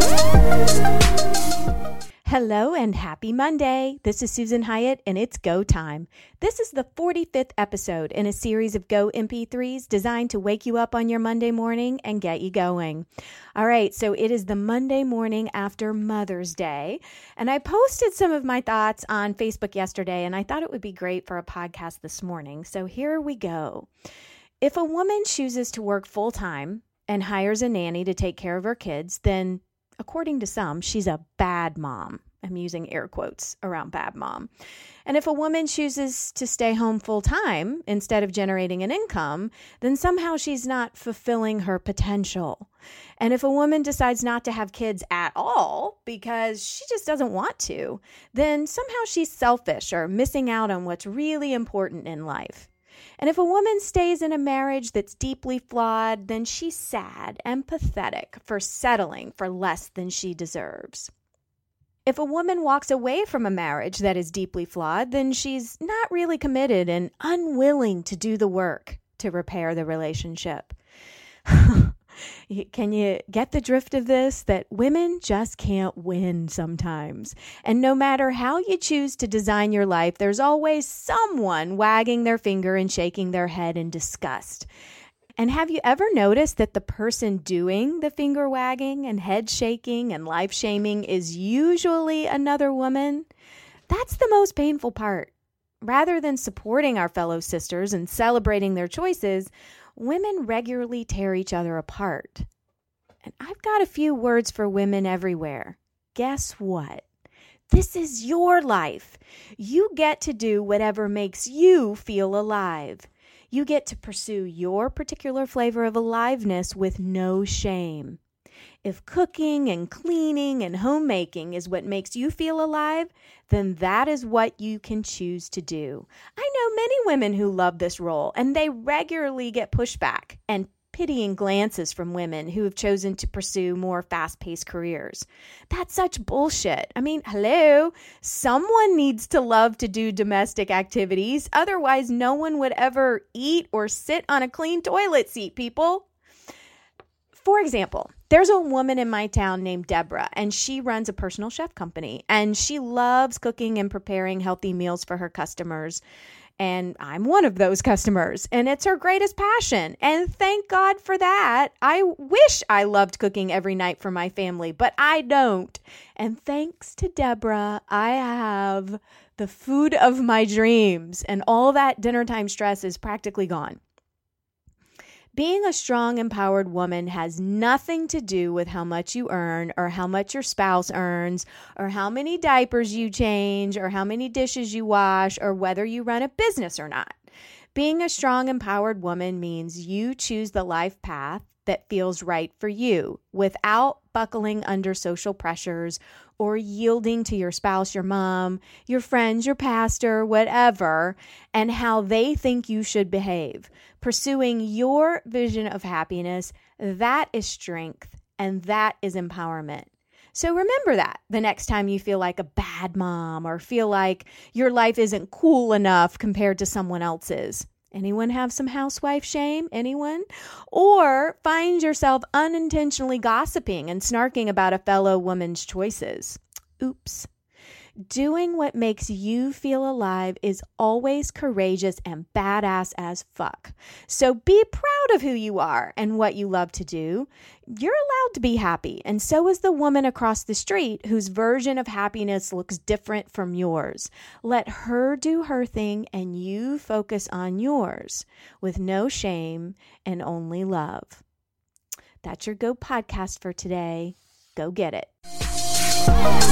Thank Hello and happy Monday. This is Susan Hyatt and it's go time. This is the 45th episode in a series of Go MP3s designed to wake you up on your Monday morning and get you going. All right, so it is the Monday morning after Mother's Day, and I posted some of my thoughts on Facebook yesterday and I thought it would be great for a podcast this morning. So here we go. If a woman chooses to work full time and hires a nanny to take care of her kids, then according to some, she's a bad mom. I'm using air quotes around bad mom. And if a woman chooses to stay home full time instead of generating an income, then somehow she's not fulfilling her potential. And if a woman decides not to have kids at all because she just doesn't want to, then somehow she's selfish or missing out on what's really important in life. And if a woman stays in a marriage that's deeply flawed, then she's sad and pathetic for settling for less than she deserves. If a woman walks away from a marriage that is deeply flawed, then she's not really committed and unwilling to do the work to repair the relationship. Can you get the drift of this? That women just can't win sometimes. And no matter how you choose to design your life, there's always someone wagging their finger and shaking their head in disgust. And have you ever noticed that the person doing the finger wagging and head shaking and life shaming is usually another woman? That's the most painful part. Rather than supporting our fellow sisters and celebrating their choices, women regularly tear each other apart. And I've got a few words for women everywhere. Guess what? This is your life. You get to do whatever makes you feel alive. You get to pursue your particular flavor of aliveness with no shame. If cooking and cleaning and homemaking is what makes you feel alive, then that is what you can choose to do. I know many women who love this role, and they regularly get pushback and pitying glances from women who have chosen to pursue more fast paced careers. That's such bullshit. I mean, hello, someone needs to love to do domestic activities. Otherwise, no one would ever eat or sit on a clean toilet seat, people. For example, there's a woman in my town named Deborah, and she runs a personal chef company, and she loves cooking and preparing healthy meals for her customers. And I'm one of those customers, and it's her greatest passion. And thank God for that. I wish I loved cooking every night for my family, but I don't. And thanks to Deborah, I have the food of my dreams, and all that dinner time stress is practically gone. Being a strong, empowered woman has nothing to do with how much you earn or how much your spouse earns or how many diapers you change or how many dishes you wash or whether you run a business or not. Being a strong, empowered woman means you choose the life path that feels right for you without buckling under social pressures or yielding to your spouse, your mom, your friends, your pastor, whatever, and how they think you should behave. Pursuing your vision of happiness, that is strength and that is empowerment. So remember that the next time you feel like a bad mom or feel like your life isn't cool enough compared to someone else's. Anyone have some housewife shame? Anyone? Or find yourself unintentionally gossiping and snarking about a fellow woman's choices. Oops. Doing what makes you feel alive is always courageous and badass as fuck. So be proud of who you are and what you love to do. You're allowed to be happy, and so is the woman across the street whose version of happiness looks different from yours. Let her do her thing and you focus on yours with no shame and only love. That's your Go podcast for today. Go get it. Thank